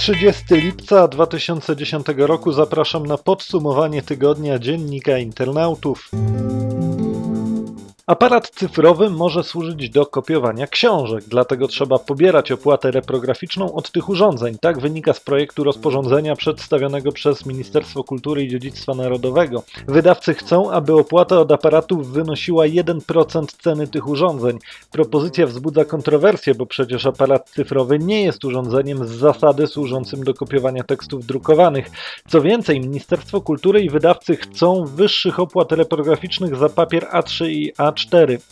30 lipca 2010 roku zapraszam na podsumowanie tygodnia dziennika internautów. Aparat cyfrowy może służyć do kopiowania książek, dlatego trzeba pobierać opłatę reprograficzną od tych urządzeń. Tak wynika z projektu rozporządzenia przedstawionego przez Ministerstwo Kultury i Dziedzictwa Narodowego. Wydawcy chcą, aby opłata od aparatów wynosiła 1% ceny tych urządzeń. Propozycja wzbudza kontrowersje, bo przecież aparat cyfrowy nie jest urządzeniem z zasady służącym do kopiowania tekstów drukowanych. Co więcej, Ministerstwo Kultury i wydawcy chcą wyższych opłat reprograficznych za papier A3 i A4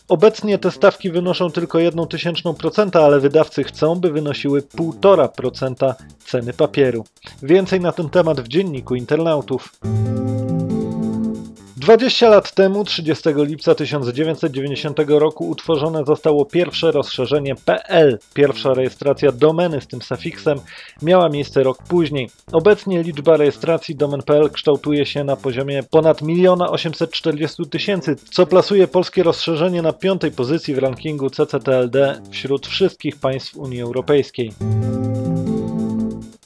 Obecnie te stawki wynoszą tylko 0,1%, ale wydawcy chcą, by wynosiły 1,5% ceny papieru. Więcej na ten temat w dzienniku internautów. 20 lat temu, 30 lipca 1990 roku, utworzone zostało pierwsze rozszerzenie PL. Pierwsza rejestracja domeny z tym sufiksem miała miejsce rok później. Obecnie liczba rejestracji domen PL kształtuje się na poziomie ponad 1 840 tysięcy, co plasuje polskie rozszerzenie na piątej pozycji w rankingu CCTLD wśród wszystkich państw Unii Europejskiej.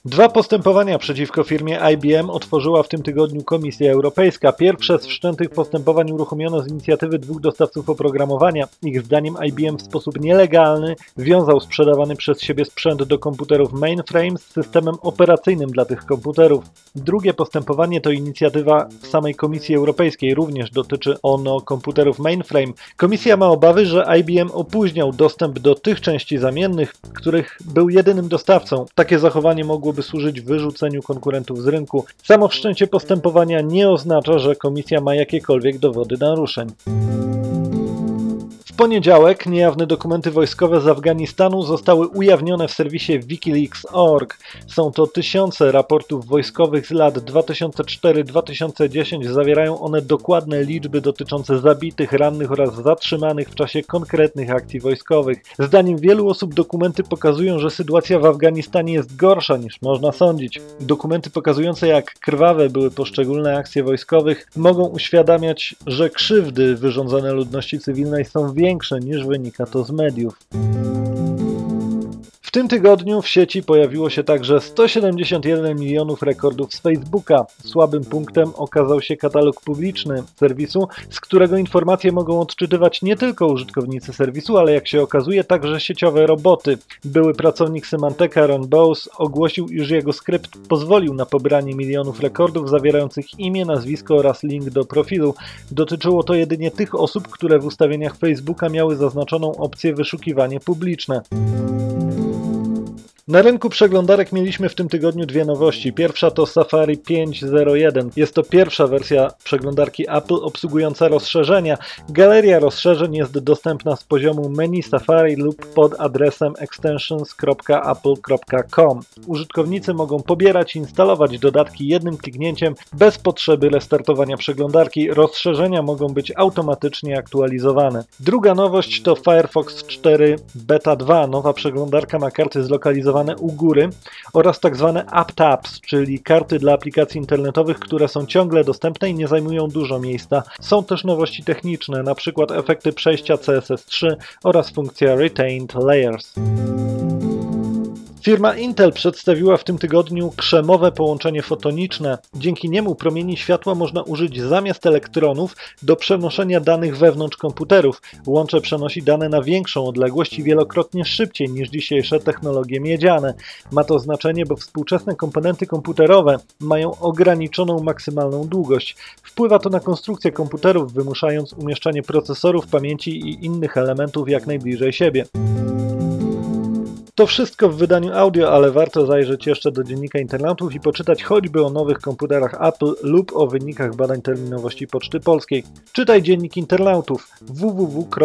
Dwa postępowania przeciwko firmie IBM otworzyła w tym tygodniu Komisja Europejska. Pierwsze z wszczętych postępowań uruchomiono z inicjatywy dwóch dostawców oprogramowania. Ich zdaniem IBM w sposób nielegalny wiązał sprzedawany przez siebie sprzęt do komputerów mainframe z systemem operacyjnym dla tych komputerów. Drugie postępowanie to inicjatywa samej Komisji Europejskiej. Również dotyczy ono komputerów mainframe. Komisja ma obawy, że IBM opóźniał dostęp do tych części zamiennych, których był jedynym dostawcą. Takie zachowanie mogłoby służyć wyrzuceniu konkurentów z rynku. Samo wszczęcie postępowania nie oznacza, że komisja ma jakiekolwiek dowody naruszeń. W poniedziałek niejawne dokumenty wojskowe z Afganistanu zostały ujawnione w serwisie wikileaks.org. Są to tysiące raportów wojskowych z lat 2004-2010. Zawierają one dokładne liczby dotyczące zabitych, rannych oraz zatrzymanych w czasie konkretnych akcji wojskowych. Zdaniem wielu osób dokumenty pokazują, że sytuacja w Afganistanie jest gorsza niż można sądzić. Dokumenty pokazujące jak krwawe były poszczególne akcje wojskowych mogą uświadamiać, że krzywdy wyrządzone ludności cywilnej są większe niż wynika to z mediów. W tym tygodniu w sieci pojawiło się także 171 milionów rekordów z Facebooka. Słabym punktem okazał się katalog publiczny serwisu, z którego informacje mogą odczytywać nie tylko użytkownicy serwisu, ale jak się okazuje także sieciowe roboty. Były pracownik Symanteka Ron Bowes ogłosił, iż jego skrypt pozwolił na pobranie milionów rekordów zawierających imię, nazwisko oraz link do profilu. Dotyczyło to jedynie tych osób, które w ustawieniach Facebooka miały zaznaczoną opcję wyszukiwanie publiczne. Na rynku przeglądarek mieliśmy w tym tygodniu dwie nowości. Pierwsza to Safari 5.01. Jest to pierwsza wersja przeglądarki Apple obsługująca rozszerzenia. Galeria rozszerzeń jest dostępna z poziomu menu Safari lub pod adresem extensions.apple.com. Użytkownicy mogą pobierać i instalować dodatki jednym kliknięciem bez potrzeby restartowania przeglądarki. Rozszerzenia mogą być automatycznie aktualizowane. Druga nowość to Firefox 4 Beta 2. Nowa przeglądarka ma karty zlokalizowane u góry oraz tak zwane app-tabs, czyli karty dla aplikacji internetowych, które są ciągle dostępne i nie zajmują dużo miejsca. Są też nowości techniczne, np. efekty przejścia CSS3 oraz funkcja Retained Layers. Firma Intel przedstawiła w tym tygodniu krzemowe połączenie fotoniczne. Dzięki niemu promieni światła można użyć zamiast elektronów do przenoszenia danych wewnątrz komputerów. Łącze przenosi dane na większą odległość i wielokrotnie szybciej niż dzisiejsze technologie miedziane. Ma to znaczenie, bo współczesne komponenty komputerowe mają ograniczoną maksymalną długość. Wpływa to na konstrukcję komputerów, wymuszając umieszczanie procesorów, pamięci i innych elementów jak najbliżej siebie. To wszystko w wydaniu audio, ale warto zajrzeć jeszcze do dziennika internautów i poczytać choćby o nowych komputerach Apple lub o wynikach badań terminowości Poczty Polskiej. Czytaj dziennik internautów www.d.com.pl